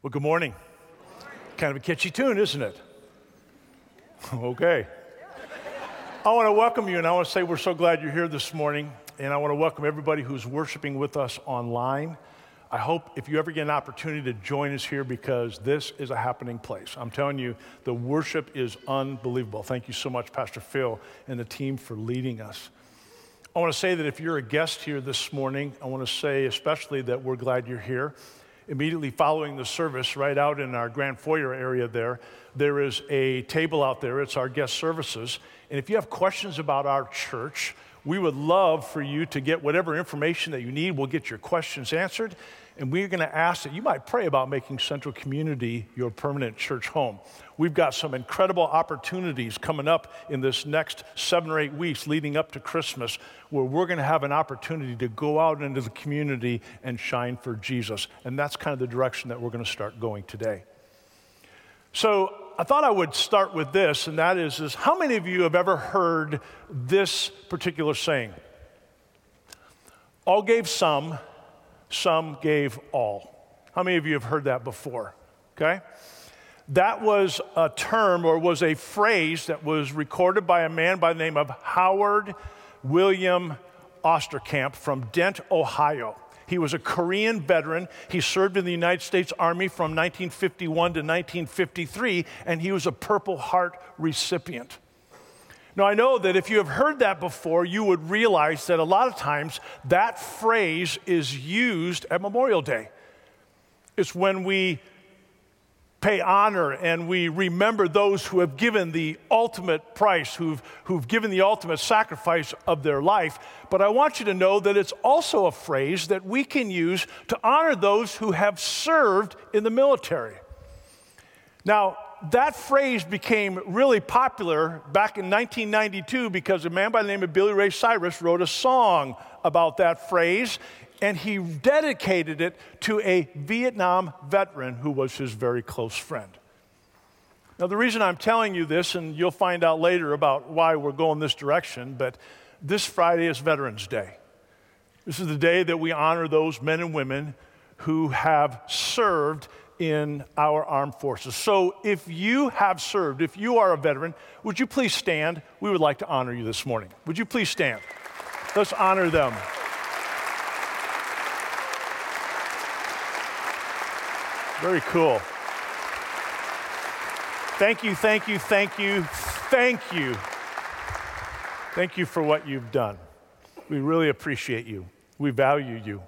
Well, good morning. Kind of a catchy tune, isn't it? okay. I want to welcome you and I want to say we're so glad you're here this morning. And I want to welcome everybody who's worshiping with us online. I hope if you ever get an opportunity to join us here because this is a happening place. I'm telling you, the worship is unbelievable. Thank you so much, Pastor Phil and the team, for leading us. I want to say that if you're a guest here this morning, I want to say especially that we're glad you're here immediately following the service, right out in our grand foyer area there, there is a table out there. It's our guest services. And if you have questions about our church, we would love for you to get whatever information that you need. We'll get your questions answered. And we're going to ask that you might pray about making Central Community your permanent church home. We've got some incredible opportunities coming up in this next seven or eight weeks leading up to Christmas where we're going to have an opportunity to go out into the community and shine for Jesus. And that's kind of the direction that we're going to start going today. So I thought I would start with this, and that is, is how many of you have ever heard this particular saying? All gave some, some gave all. How many of you have heard that before? Okay? That was a term or was a phrase that was recorded by a man by the name of Howard William Osterkamp from Dent, Ohio. He was a Korean veteran. He served in the United States Army from 1951 to 1953, and he was a Purple Heart recipient. Now, I know that if you have heard that before, you would realize that a lot of times that phrase is used at Memorial Day. It's when we pay honor and we remember those who have given the ultimate price, who've, who've given the ultimate sacrifice of their life. But I want you to know that it's also a phrase that we can use to honor those who have served in the military. Now, that phrase became really popular back in 1992 because a man by the name of Billy Ray Cyrus wrote a song about that phrase, and he dedicated it to a Vietnam veteran who was his very close friend. Now, the reason I'm telling you this, and you'll find out later about why we're going this direction, but this Friday is Veterans Day. This is the day that we honor those men and women who have served in our armed forces. So, if you have served, if you are a veteran, would you please stand? We would like to honor you this morning. Would you please stand? Let's honor them. Very cool. Thank you, thank you, thank you, thank you. Thank you for what you've done. We really appreciate you. We value you.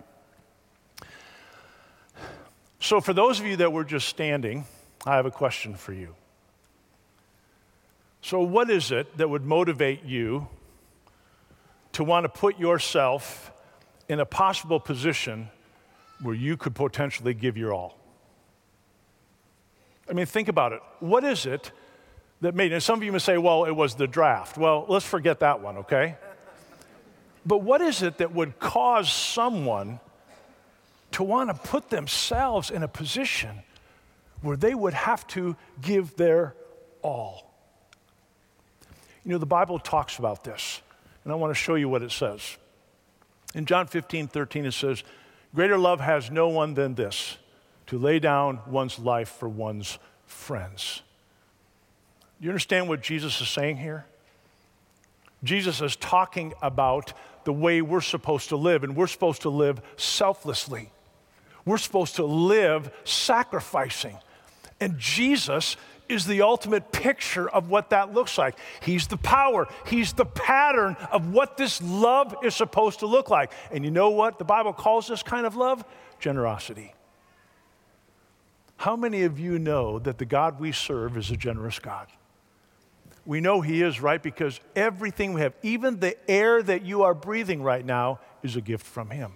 So, for those of you that were just standing, I have a question for you. So, what is it that would motivate you to want to put yourself in a possible position where you could potentially give your all? I mean, think about it. What is it that made, and some of you may say, well, it was the draft. Well, let's forget that one, okay? But what is it that would cause someone to want to put themselves in a position where they would have to give their all? You know, the Bible talks about this, and I want to show you what it says. In John 15, 13, it says, Greater love has no one than this to lay down one's life for one's friends. Do you understand what Jesus is saying here? Jesus is talking about the way we're supposed to live, and we're supposed to live selflessly. We're supposed to live sacrificing. And Jesus is the ultimate picture of what that looks like. He's the power, He's the pattern of what this love is supposed to look like. And you know what the Bible calls this kind of love? Generosity. How many of you know that the God we serve is a generous God? We know He is, right? Because everything we have, even the air that you are breathing right now, is a gift from Him.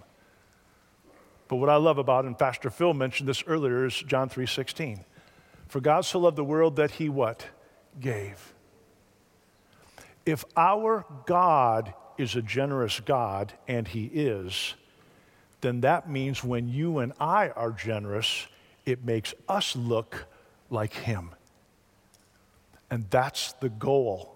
But what I love about, and Pastor Phil mentioned this earlier, is John 3:16. For God so loved the world that He what? Gave. If our God is a generous God, and He is, then that means when you and I are generous, it makes us look like Him. And that's the goal.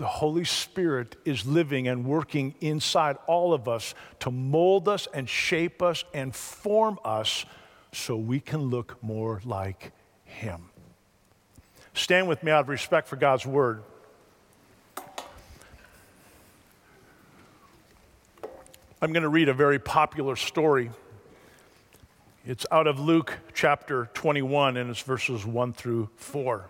The Holy Spirit is living and working inside all of us to mold us and shape us and form us so we can look more like Him. Stand with me out of respect for God's Word. I'm going to read a very popular story. It's out of Luke chapter 21, and it's verses 1 through 4.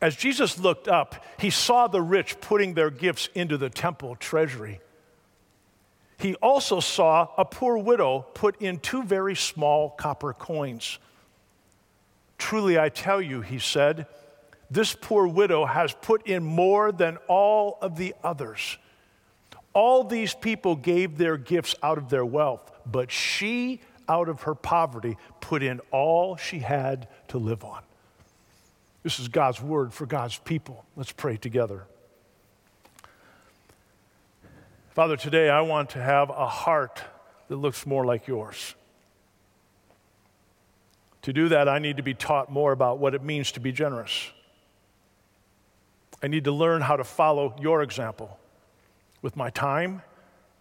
As Jesus looked up, he saw the rich putting their gifts into the temple treasury. He also saw a poor widow put in two very small copper coins. Truly, I tell you, he said, this poor widow has put in more than all of the others. All these people gave their gifts out of their wealth, but she, out of her poverty, put in all she had to live on. This is God's word for God's people. Let's pray together. Father, today I want to have a heart that looks more like yours. To do that, I need to be taught more about what it means to be generous. I need to learn how to follow your example with my time,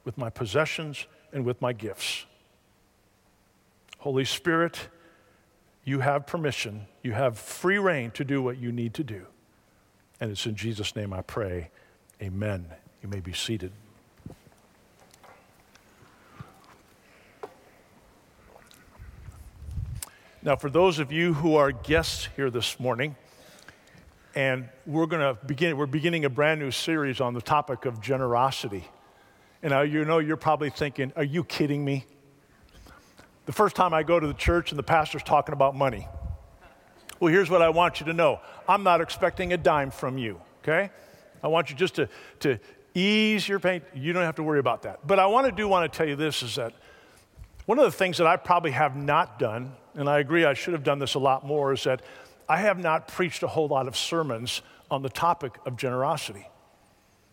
with my possessions, and with my gifts. Holy Spirit, you have permission, you have free reign to do what you need to do. And it's in Jesus' name I pray. Amen. You may be seated. Now, for those of you who are guests here this morning, and we're going to begin, we're beginning a brand new series on the topic of generosity. And now you know, you're probably thinking, are you kidding me? The first time I go to the church and the pastor's talking about money. Well, here's what I want you to know I'm not expecting a dime from you, okay? I want you just to, to ease your pain. You don't have to worry about that. But I want to do want to tell you this is that one of the things that I probably have not done, and I agree I should have done this a lot more, is that I have not preached a whole lot of sermons on the topic of generosity.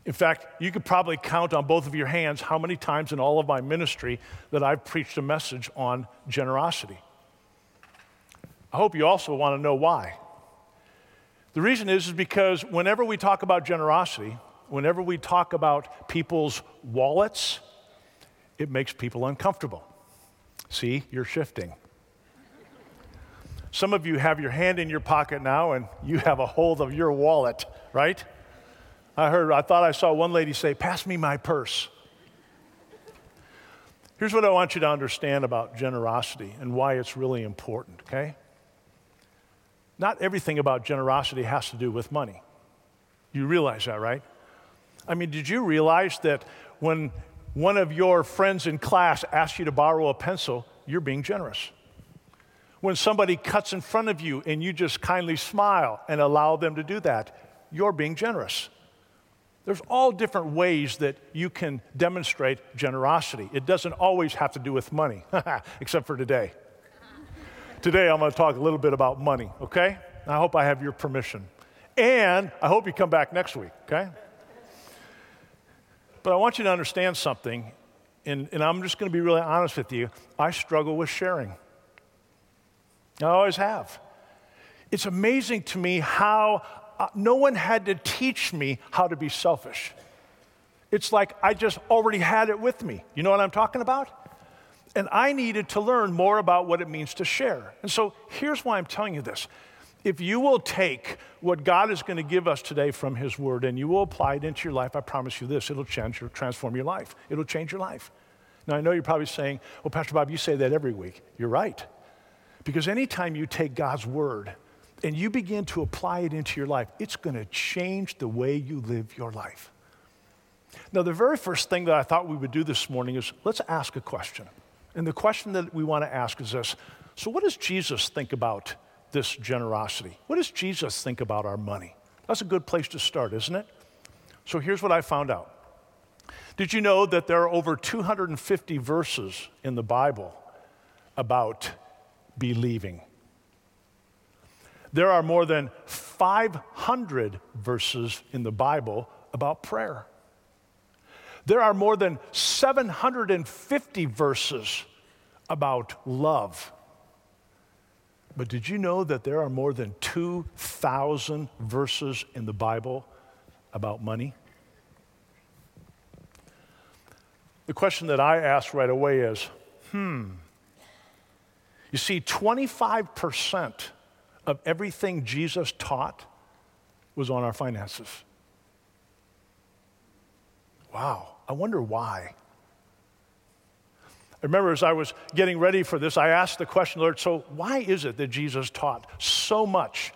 In fact, you could probably count on both of your hands how many times in all of my ministry that I've preached a message on generosity. I hope you also want to know why. The reason is, is because whenever we talk about generosity, whenever we talk about people's wallets, it makes people uncomfortable. See, you're shifting. Some of you have your hand in your pocket now and you have a hold of your wallet, right? I heard, I thought I saw one lady say, Pass me my purse. Here's what I want you to understand about generosity and why it's really important, okay? Not everything about generosity has to do with money. You realize that, right? I mean, did you realize that when one of your friends in class asks you to borrow a pencil, you're being generous? When somebody cuts in front of you and you just kindly smile and allow them to do that, you're being generous. There's all different ways that you can demonstrate generosity. It doesn't always have to do with money, except for today. today, I'm going to talk a little bit about money, okay? I hope I have your permission. And I hope you come back next week, okay? But I want you to understand something, and, and I'm just going to be really honest with you. I struggle with sharing. I always have. It's amazing to me how uh, no one had to teach me how to be selfish. It's like I just already had it with me. You know what I'm talking about? And I needed to learn more about what it means to share. And so here's why I'm telling you this. If you will take what God is going to give us today from His Word and you will apply it into your life, I promise you this it'll change transform your life. It'll change your life. Now, I know you're probably saying, well, Pastor Bob, you say that every week. You're right. Because anytime you take God's word and you begin to apply it into your life, it's going to change the way you live your life. Now, the very first thing that I thought we would do this morning is let's ask a question. And the question that we want to ask is this So, what does Jesus think about this generosity? What does Jesus think about our money? That's a good place to start, isn't it? So, here's what I found out. Did you know that there are over 250 verses in the Bible about believing. There are more than 500 verses in the Bible about prayer. There are more than 750 verses about love. But did you know that there are more than 2,000 verses in the Bible about money? The question that I ask right away is Hmm. You see, 25% of everything Jesus taught was on our finances. Wow, I wonder why. I remember as I was getting ready for this, I asked the question, Lord, so why is it that Jesus taught so much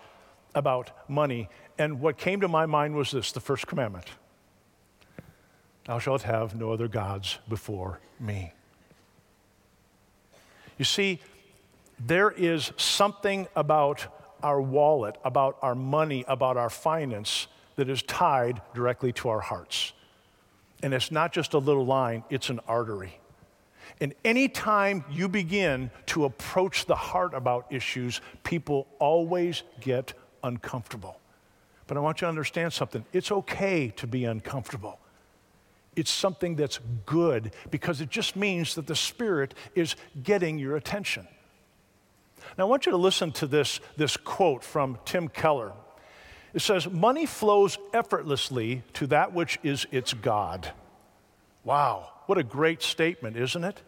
about money? And what came to my mind was this the first commandment Thou shalt have no other gods before me. You see, there is something about our wallet, about our money, about our finance that is tied directly to our hearts. And it's not just a little line, it's an artery. And anytime you begin to approach the heart about issues, people always get uncomfortable. But I want you to understand something it's okay to be uncomfortable. It's something that's good because it just means that the Spirit is getting your attention. Now, I want you to listen to this, this quote from Tim Keller. It says, Money flows effortlessly to that which is its God. Wow, what a great statement, isn't it?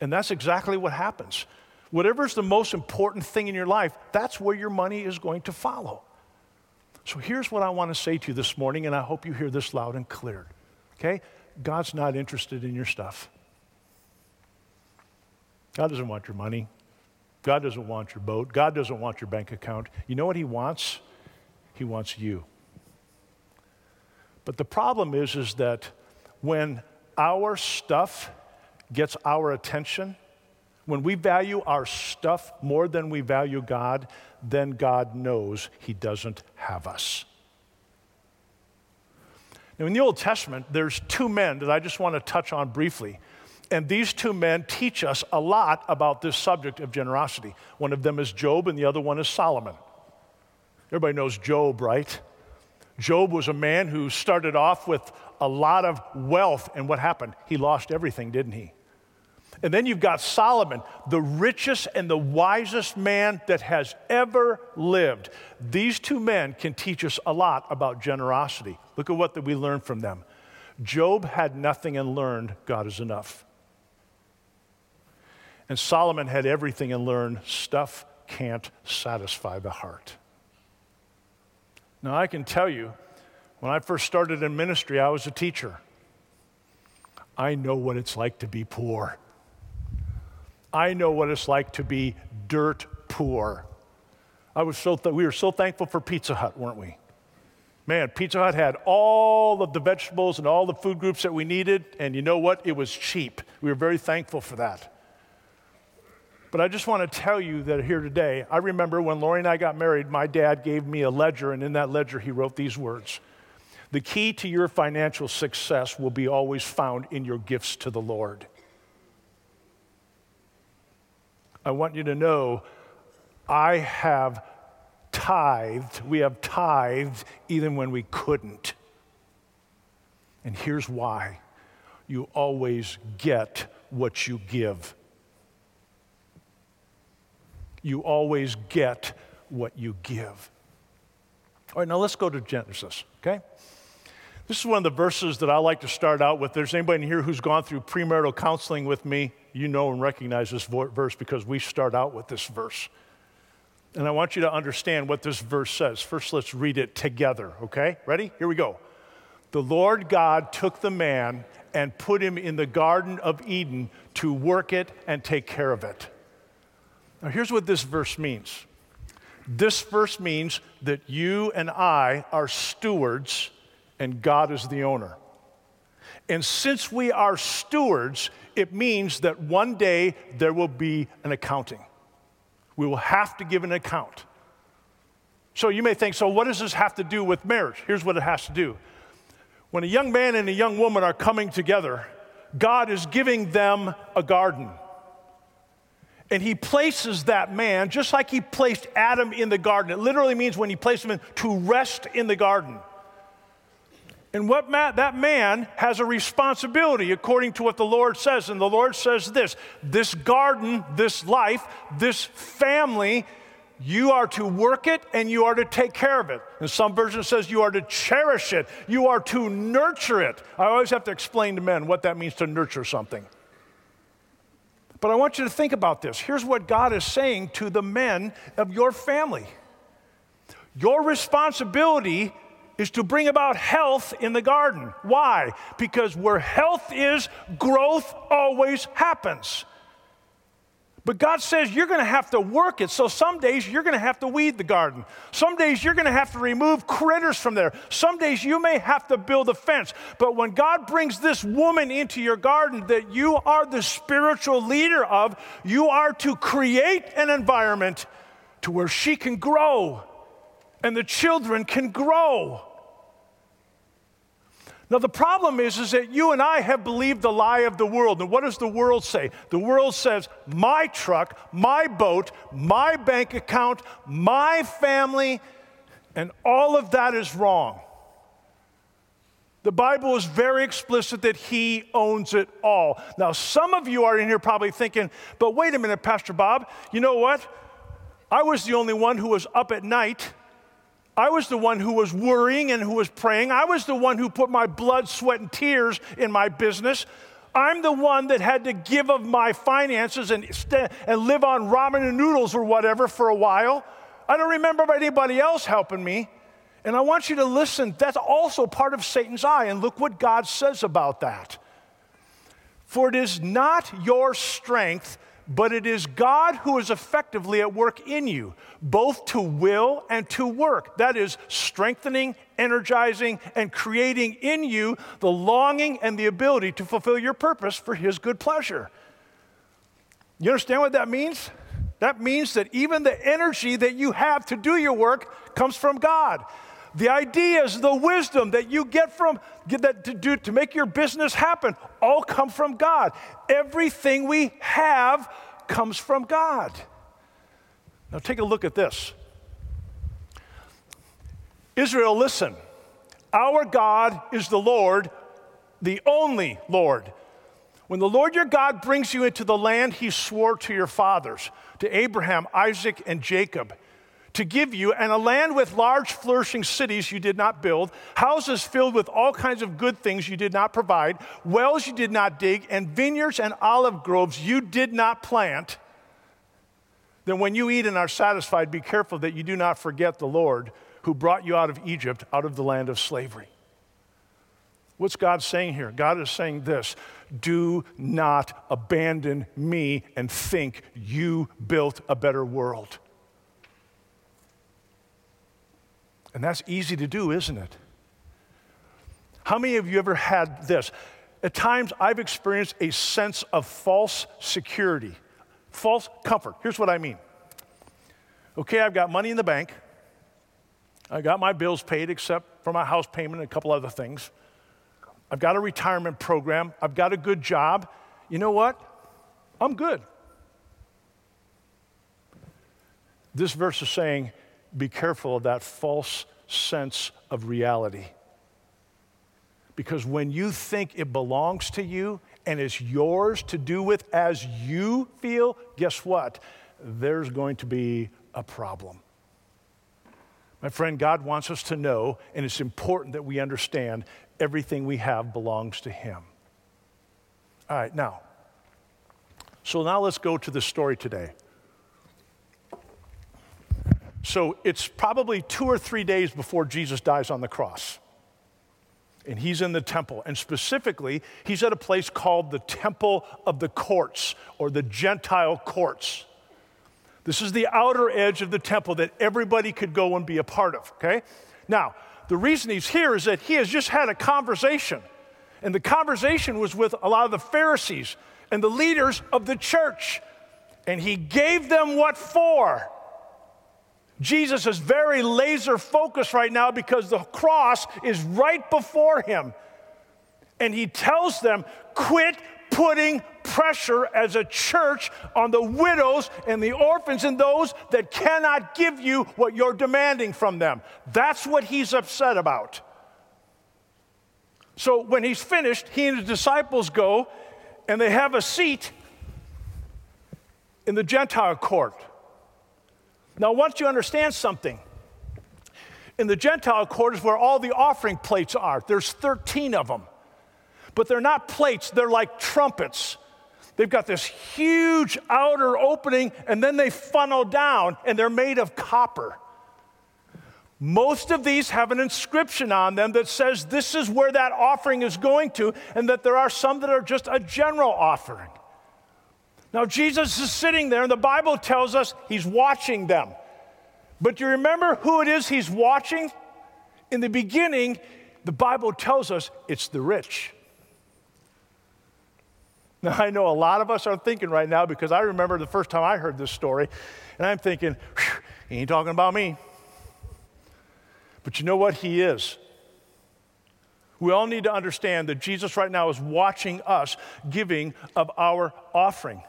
And that's exactly what happens. Whatever's the most important thing in your life, that's where your money is going to follow. So here's what I want to say to you this morning, and I hope you hear this loud and clear. Okay? God's not interested in your stuff. God doesn't want your money. God doesn't want your boat. God doesn't want your bank account. You know what He wants? He wants you. But the problem is, is that when our stuff gets our attention, when we value our stuff more than we value God, then God knows He doesn't have us. Now, in the Old Testament, there's two men that I just want to touch on briefly. And these two men teach us a lot about this subject of generosity. One of them is Job, and the other one is Solomon. Everybody knows Job, right? Job was a man who started off with a lot of wealth, and what happened? He lost everything, didn't he? And then you've got Solomon, the richest and the wisest man that has ever lived. These two men can teach us a lot about generosity. Look at what we learned from them. Job had nothing and learned God is enough. And Solomon had everything and learned stuff can't satisfy the heart. Now, I can tell you, when I first started in ministry, I was a teacher. I know what it's like to be poor. I know what it's like to be dirt poor. I was so th- we were so thankful for Pizza Hut, weren't we? Man, Pizza Hut had all of the vegetables and all the food groups that we needed, and you know what? It was cheap. We were very thankful for that. But I just want to tell you that here today, I remember when Lori and I got married, my dad gave me a ledger, and in that ledger, he wrote these words The key to your financial success will be always found in your gifts to the Lord. I want you to know I have tithed, we have tithed even when we couldn't. And here's why you always get what you give. You always get what you give. All right, now let's go to Genesis, okay? This is one of the verses that I like to start out with. There's anybody in here who's gone through premarital counseling with me you know and recognize this verse because we start out with this verse. And I want you to understand what this verse says. First, let's read it together, okay? Ready? Here we go. The Lord God took the man and put him in the Garden of Eden to work it and take care of it. Now, here's what this verse means this verse means that you and I are stewards and God is the owner. And since we are stewards, it means that one day there will be an accounting. We will have to give an account. So you may think, so what does this have to do with marriage? Here's what it has to do. When a young man and a young woman are coming together, God is giving them a garden. And he places that man, just like he placed Adam in the garden. It literally means when he placed him in, to rest in the garden. And what that man has a responsibility according to what the Lord says. And the Lord says this this garden, this life, this family, you are to work it and you are to take care of it. And some version says you are to cherish it, you are to nurture it. I always have to explain to men what that means to nurture something. But I want you to think about this. Here's what God is saying to the men of your family Your responsibility is to bring about health in the garden. Why? Because where health is, growth always happens. But God says you're going to have to work it. So some days you're going to have to weed the garden. Some days you're going to have to remove critters from there. Some days you may have to build a fence. But when God brings this woman into your garden that you are the spiritual leader of, you are to create an environment to where she can grow and the children can grow. Now, the problem is, is that you and I have believed the lie of the world. And what does the world say? The world says, my truck, my boat, my bank account, my family, and all of that is wrong. The Bible is very explicit that He owns it all. Now, some of you are in here probably thinking, but wait a minute, Pastor Bob, you know what? I was the only one who was up at night I was the one who was worrying and who was praying. I was the one who put my blood, sweat, and tears in my business. I'm the one that had to give of my finances and, st- and live on ramen and noodles or whatever for a while. I don't remember anybody else helping me. And I want you to listen. That's also part of Satan's eye. And look what God says about that. For it is not your strength but it is God who is effectively at work in you, both to will and to work. That is, strengthening, energizing, and creating in you the longing and the ability to fulfill your purpose for His good pleasure. You understand what that means? That means that even the energy that you have to do your work comes from God. The ideas, the wisdom that you get from get that to do to make your business happen all come from God. Everything we have comes from God. Now take a look at this. Israel, listen. Our God is the Lord, the only Lord. When the Lord your God brings you into the land he swore to your fathers, to Abraham, Isaac, and Jacob, to give you, and a land with large, flourishing cities you did not build, houses filled with all kinds of good things you did not provide, wells you did not dig, and vineyards and olive groves you did not plant, then when you eat and are satisfied, be careful that you do not forget the Lord who brought you out of Egypt, out of the land of slavery. What's God saying here? God is saying this do not abandon me and think you built a better world. And that's easy to do, isn't it? How many of you ever had this? At times, I've experienced a sense of false security, false comfort. Here's what I mean. Okay, I've got money in the bank. I got my bills paid, except for my house payment and a couple other things. I've got a retirement program. I've got a good job. You know what? I'm good. This verse is saying, be careful of that false sense of reality. Because when you think it belongs to you and is yours to do with as you feel, guess what? There's going to be a problem. My friend, God wants us to know, and it's important that we understand everything we have belongs to Him. All right, now, so now let's go to the story today. So it's probably two or three days before Jesus dies on the cross. And he's in the temple. And specifically, he's at a place called the Temple of the Courts or the Gentile Courts. This is the outer edge of the temple that everybody could go and be a part of, okay? Now, the reason he's here is that he has just had a conversation. And the conversation was with a lot of the Pharisees and the leaders of the church. And he gave them what for? Jesus is very laser focused right now because the cross is right before him. And he tells them, quit putting pressure as a church on the widows and the orphans and those that cannot give you what you're demanding from them. That's what he's upset about. So when he's finished, he and his disciples go and they have a seat in the Gentile court. Now, want you understand something. In the Gentile is where all the offering plates are. There's 13 of them. But they're not plates, they're like trumpets. They've got this huge outer opening, and then they funnel down, and they're made of copper. Most of these have an inscription on them that says this is where that offering is going to, and that there are some that are just a general offering. Now, Jesus is sitting there, and the Bible tells us he's watching them. But do you remember who it is he's watching? In the beginning, the Bible tells us it's the rich. Now, I know a lot of us are thinking right now because I remember the first time I heard this story, and I'm thinking, he ain't talking about me. But you know what? He is. We all need to understand that Jesus right now is watching us giving of our offering.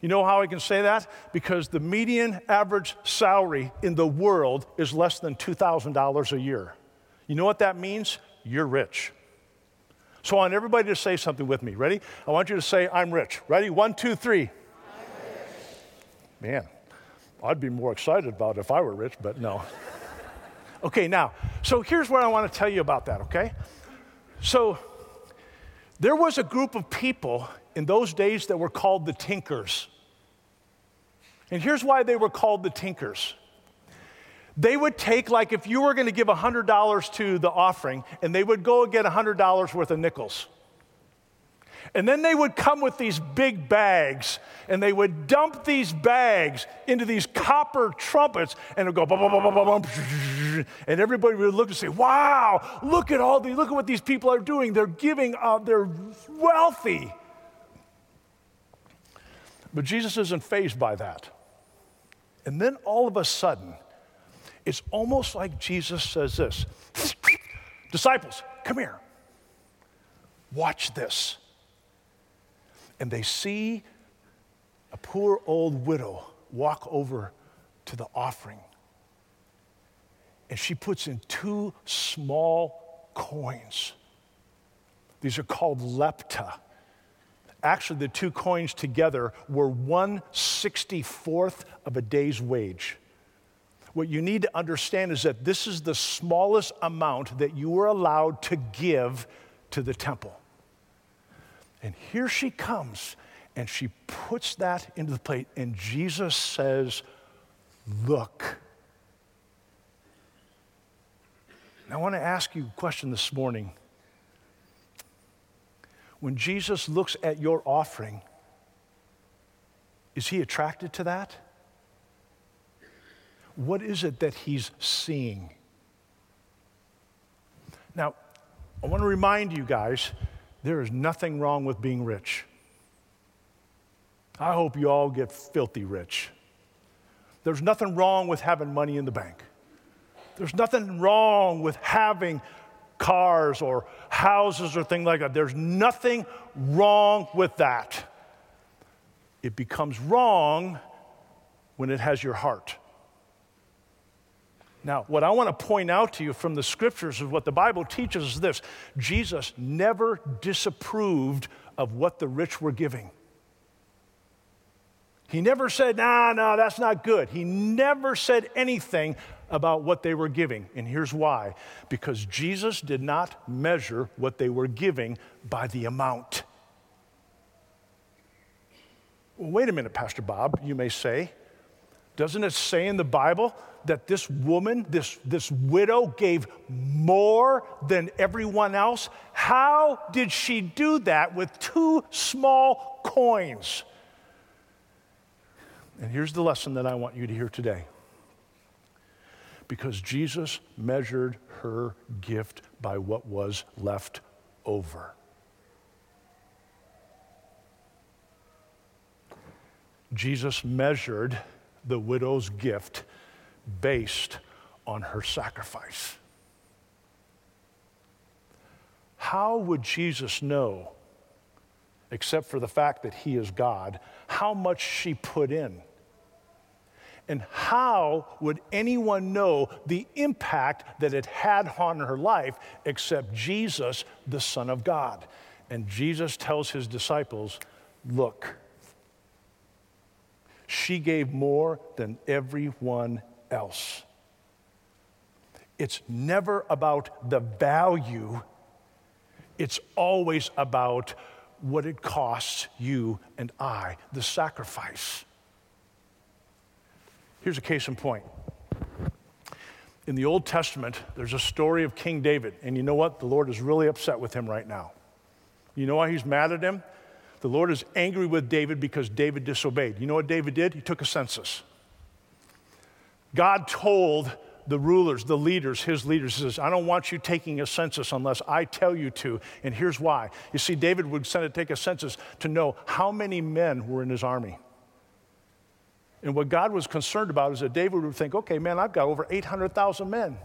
You know how I can say that? Because the median average salary in the world is less than $2,000 a year. You know what that means? You're rich. So I want everybody to say something with me. Ready? I want you to say, I'm rich. Ready? One, two, three. Man, I'd be more excited about it if I were rich, but no. Okay, now, so here's what I want to tell you about that, okay? So, there was a group of people in those days that were called the Tinkers. And here's why they were called the Tinkers. They would take, like, if you were going to give $100 to the offering, and they would go and get $100 worth of nickels. And then they would come with these big bags and they would dump these bags into these copper trumpets and it would go bum, bum, bum, and everybody would look and say, Wow, look at all these, look at what these people are doing. They're giving, uh, they're wealthy. But Jesus isn't phased by that. And then all of a sudden, it's almost like Jesus says this Disciples, come here. Watch this and they see a poor old widow walk over to the offering. And she puts in two small coins. These are called lepta. Actually, the two coins together were 164th of a day's wage. What you need to understand is that this is the smallest amount that you were allowed to give to the temple. And here she comes, and she puts that into the plate, and Jesus says, Look. Now, I want to ask you a question this morning. When Jesus looks at your offering, is he attracted to that? What is it that he's seeing? Now, I want to remind you guys there is nothing wrong with being rich. I hope you all get filthy rich. There's nothing wrong with having money in the bank. There's nothing wrong with having cars or houses or things like that. There's nothing wrong with that. It becomes wrong when it has your heart. Now, what I want to point out to you from the scriptures of what the Bible teaches is this Jesus never disapproved of what the rich were giving. He never said, nah, no, nah, that's not good. He never said anything about what they were giving. And here's why because Jesus did not measure what they were giving by the amount. Well, wait a minute, Pastor Bob, you may say. Doesn't it say in the Bible that this woman, this, this widow, gave more than everyone else? How did she do that with two small coins? And here's the lesson that I want you to hear today. Because Jesus measured her gift by what was left over. Jesus measured the widow's gift based on her sacrifice. How would Jesus know, except for the fact that he is God, how much she put in? And how would anyone know the impact that it had on her life except Jesus, the Son of God? And Jesus tells his disciples, Look, she gave more than everyone else. It's never about the value, it's always about what it costs you and I, the sacrifice. Here's a case in point. In the Old Testament, there's a story of King David, and you know what? The Lord is really upset with him right now. You know why he's mad at him? The Lord is angry with David because David disobeyed. You know what David did? He took a census. God told the rulers, the leaders, his leaders, he says, I don't want you taking a census unless I tell you to. And here's why. You see, David would send to take a census to know how many men were in his army. And what God was concerned about is that David would think, okay, man, I've got over 800,000 men.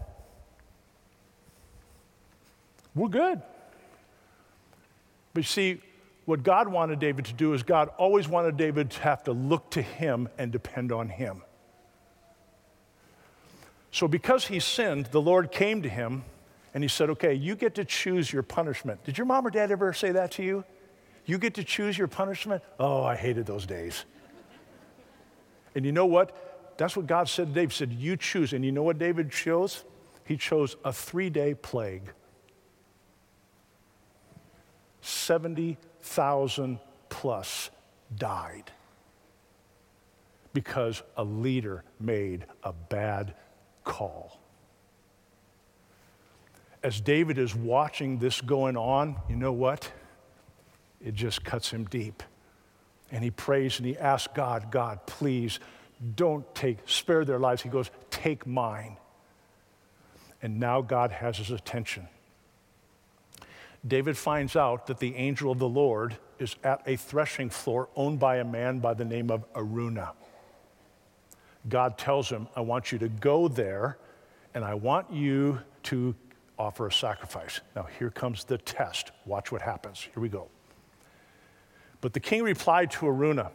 We're good. But you see, what God wanted David to do is God always wanted David to have to look to him and depend on him. So, because he sinned, the Lord came to him and he said, Okay, you get to choose your punishment. Did your mom or dad ever say that to you? You get to choose your punishment? Oh, I hated those days. And you know what? That's what God said to David. He said, You choose. And you know what David chose? He chose a three day plague. 70,000 plus died because a leader made a bad call. As David is watching this going on, you know what? It just cuts him deep. And he prays and he asks God, God, please don't take, spare their lives. He goes, take mine. And now God has his attention. David finds out that the angel of the Lord is at a threshing floor owned by a man by the name of Araunah. God tells him, I want you to go there and I want you to offer a sacrifice. Now, here comes the test. Watch what happens. Here we go. But the king replied to Araunah,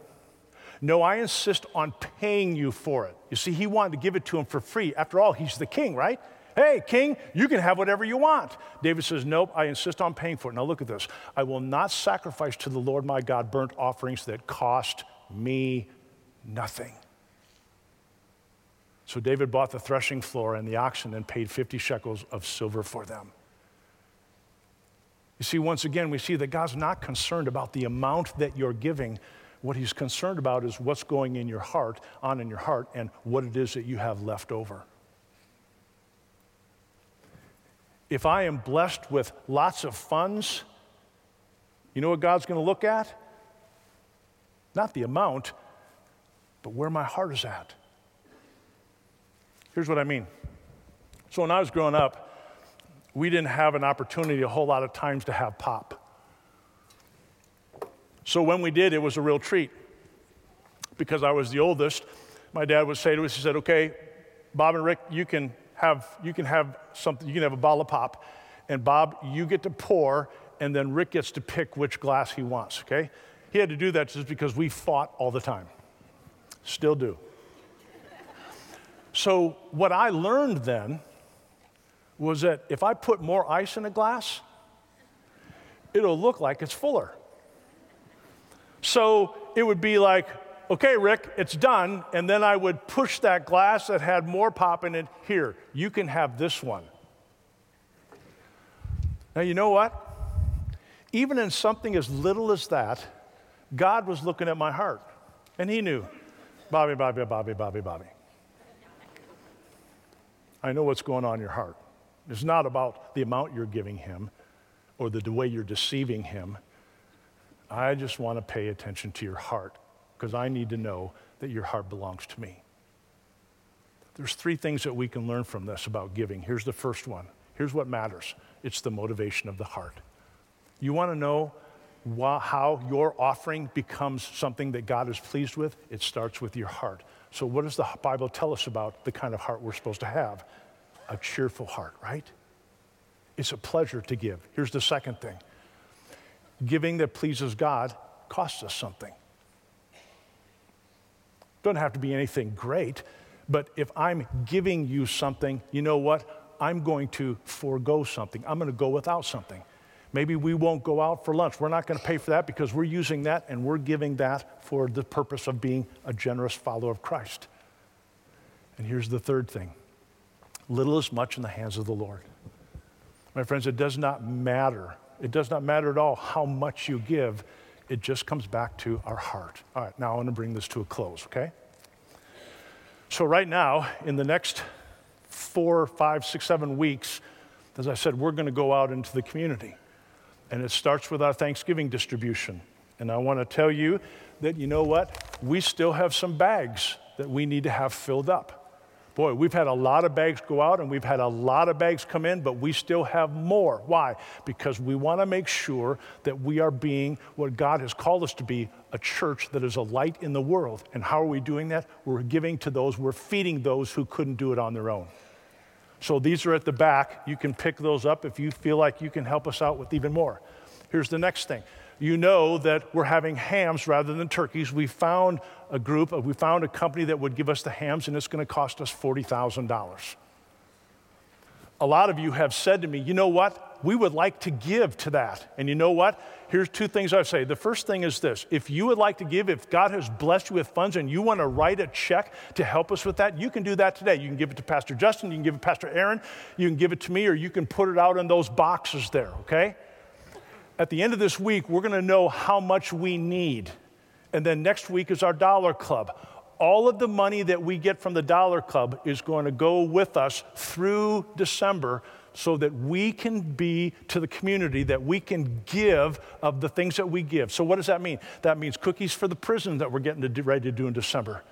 No, I insist on paying you for it. You see, he wanted to give it to him for free. After all, he's the king, right? Hey, king, you can have whatever you want. David says, Nope, I insist on paying for it. Now look at this. I will not sacrifice to the Lord my God burnt offerings that cost me nothing. So David bought the threshing floor and the oxen and paid 50 shekels of silver for them. You see, once again, we see that God's not concerned about the amount that you're giving. What he's concerned about is what's going in your heart, on in your heart, and what it is that you have left over. If I am blessed with lots of funds, you know what God's going to look at? Not the amount, but where my heart is at. Here's what I mean. So when I was growing up, we didn't have an opportunity a whole lot of times to have pop. So when we did, it was a real treat. Because I was the oldest, my dad would say to us, he said, okay, Bob and Rick, you can have, you can have something, you can have a bottle of pop, and Bob, you get to pour, and then Rick gets to pick which glass he wants, okay? He had to do that just because we fought all the time. Still do. So, what I learned then was that if I put more ice in a glass, it'll look like it's fuller. So, it would be like, okay, Rick, it's done. And then I would push that glass that had more pop in it. Here, you can have this one. Now, you know what? Even in something as little as that, God was looking at my heart. And He knew Bobby, Bobby, Bobby, Bobby, Bobby. I know what's going on in your heart. It's not about the amount you're giving him or the, way you're deceiving him. I just want to pay attention to your heart because I need to know that your heart belongs to me. There's three things that we can learn from this about giving. Here's the first one. Here's what matters it's the motivation of the heart. You want to know wh- how your offering becomes something that God is pleased with? It starts with your heart. So, what does the Bible tell us about the kind of heart we're supposed to have? A cheerful heart, right? It's a pleasure to give. Here's the second thing giving that pleases God costs us something. Doesn't have to be anything great, but if I'm giving you something, you know what? I'm going to forego something. I'm going to go without something. Maybe we won't go out for lunch. We're not going to pay for that because we're using that and we're giving that for the purpose of being a generous follower of Christ. And here's the third thing little is much in the hands of the Lord. My friends, it does not matter It does not matter at all how much you give. It just comes back to our heart. All right, now I want to bring this to a close, okay? So, right now, in the next four, five, six, seven weeks, as I said, we're going to go out into the community. And it starts with our Thanksgiving distribution. And I want to tell you that, you know what? We still have some bags that we need to have filled up. Boy, we've had a lot of bags go out and we've had a lot of bags come in, but we still have more. Why? Because we want to make sure that we are being what God has called us to be a church that is a light in the world. And how are we doing that? We're giving to those, we're feeding those who couldn't do it on their own. So these are at the back. You can pick those up if you feel like you can help us out with even more. Here's the next thing you know that we're having hams rather than turkeys. We found a group, uh, we found a company that would give us the hams, and it's going to cost us $40,000. A lot of you have said to me, you know what? We would like to give to that. And you know what? Here's two things I say. The first thing is this if you would like to give, if God has blessed you with funds and you want to write a check to help us with that, you can do that today. You can give it to Pastor Justin, you can give it to Pastor Aaron, you can give it to me, or you can put it out in those boxes there, okay? at the end of this week, we're going to know how much we need. And then next week is our Dollar Club. All of the money that we get from the Dollar Club is going to go with us through December so that we can be to the community, that we can give of the things that we give. So, what does that mean? That means cookies for the prison that we're getting to do, ready to do in December.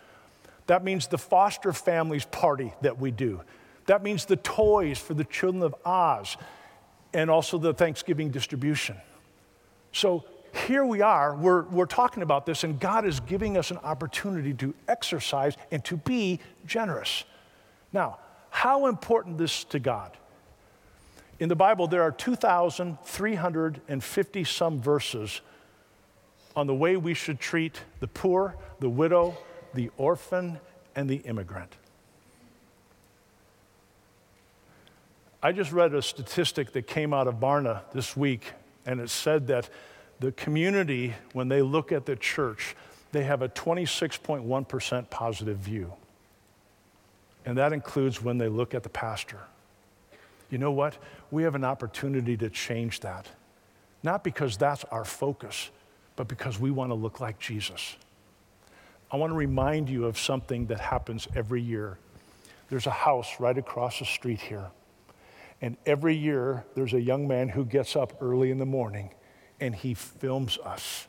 That means the foster families party that we do. That means the toys for the children of Oz and also the Thanksgiving distribution. So here we are, we're, we're talking about this, and God is giving us an opportunity to exercise and to be generous. Now, how important this to God? In the Bible, there are 2,350 some verses on the way we should treat the poor, the widow, the orphan, and the immigrant. I just read a statistic that came out of Barna this week and it said that the community, when they look at the church, they have a 26.1% positive view. And that includes when they look at the pastor. You know what? We have an opportunity to change that. Not because that's our focus, but because we want to look like Jesus. I want to remind you of something that happens every year. There's a house right across the street here. And every year, there's a young man who gets up early in the morning and he films us.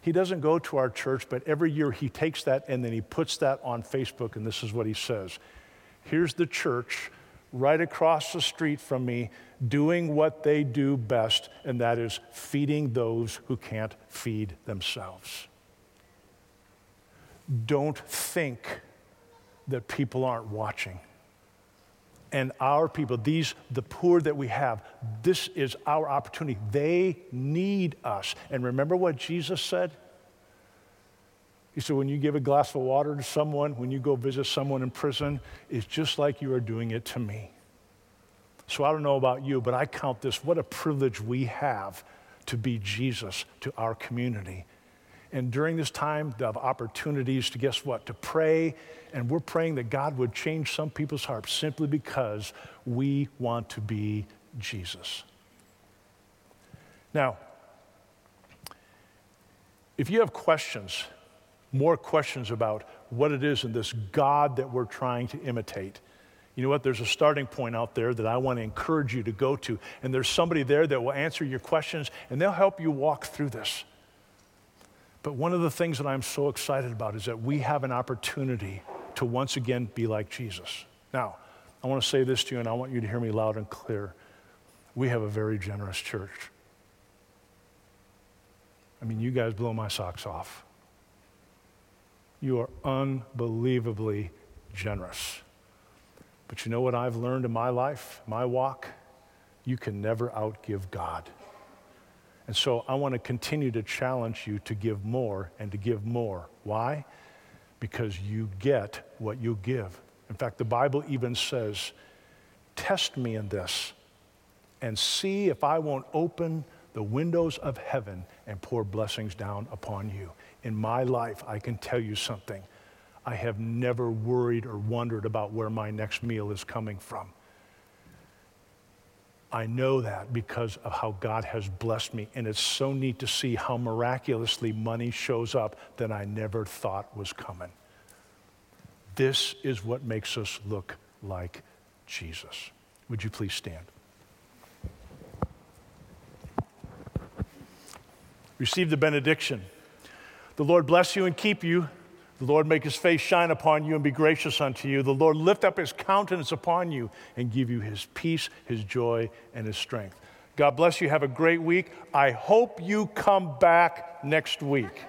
He doesn't go to our church, but every year he takes that and then he puts that on Facebook, and this is what he says Here's the church right across the street from me doing what they do best, and that is feeding those who can't feed themselves. Don't think that people aren't watching and our people, these, the poor that we have, this is our opportunity. They need us. And remember what Jesus said? He said, when you give a glass of water to someone, when you go visit someone in prison, it's just like you are doing it to me. So I don't know about you, but I count this what a privilege we have to be Jesus to our community. And during this time of opportunities to guess what? To pray. And we're praying that God would change some people's hearts simply because we want to be Jesus. Now, if you have questions, more questions about what it is in this God that we're trying to imitate, you know what? There's a starting point out there that I want to encourage you to go to. And there's somebody there that will answer your questions and they'll help you walk through this. But one of the things that I'm so excited about is that we have an opportunity to once again be like Jesus. Now, I want to say this to you, and I want you to hear me loud and clear. We have a very generous church. I mean, you guys blow my socks off. You are unbelievably generous. But you know what I've learned in my life, my walk? You can never outgive God. And so I want to continue to challenge you to give more and to give more. Why? Because you get what you give. In fact, the Bible even says, Test me in this and see if I won't open the windows of heaven and pour blessings down upon you. In my life, I can tell you something. I have never worried or wondered about where my next meal is coming from. I know that because of how God has blessed me. And it's so neat to see how miraculously money shows up that I never thought was coming. This is what makes us look like Jesus. Would you please stand? Receive the benediction. The Lord bless you and keep you. The Lord make his face shine upon you and be gracious unto you. The Lord lift up his countenance upon you and give you his peace, his joy, and his strength. God bless you. Have a great week. I hope you come back next week.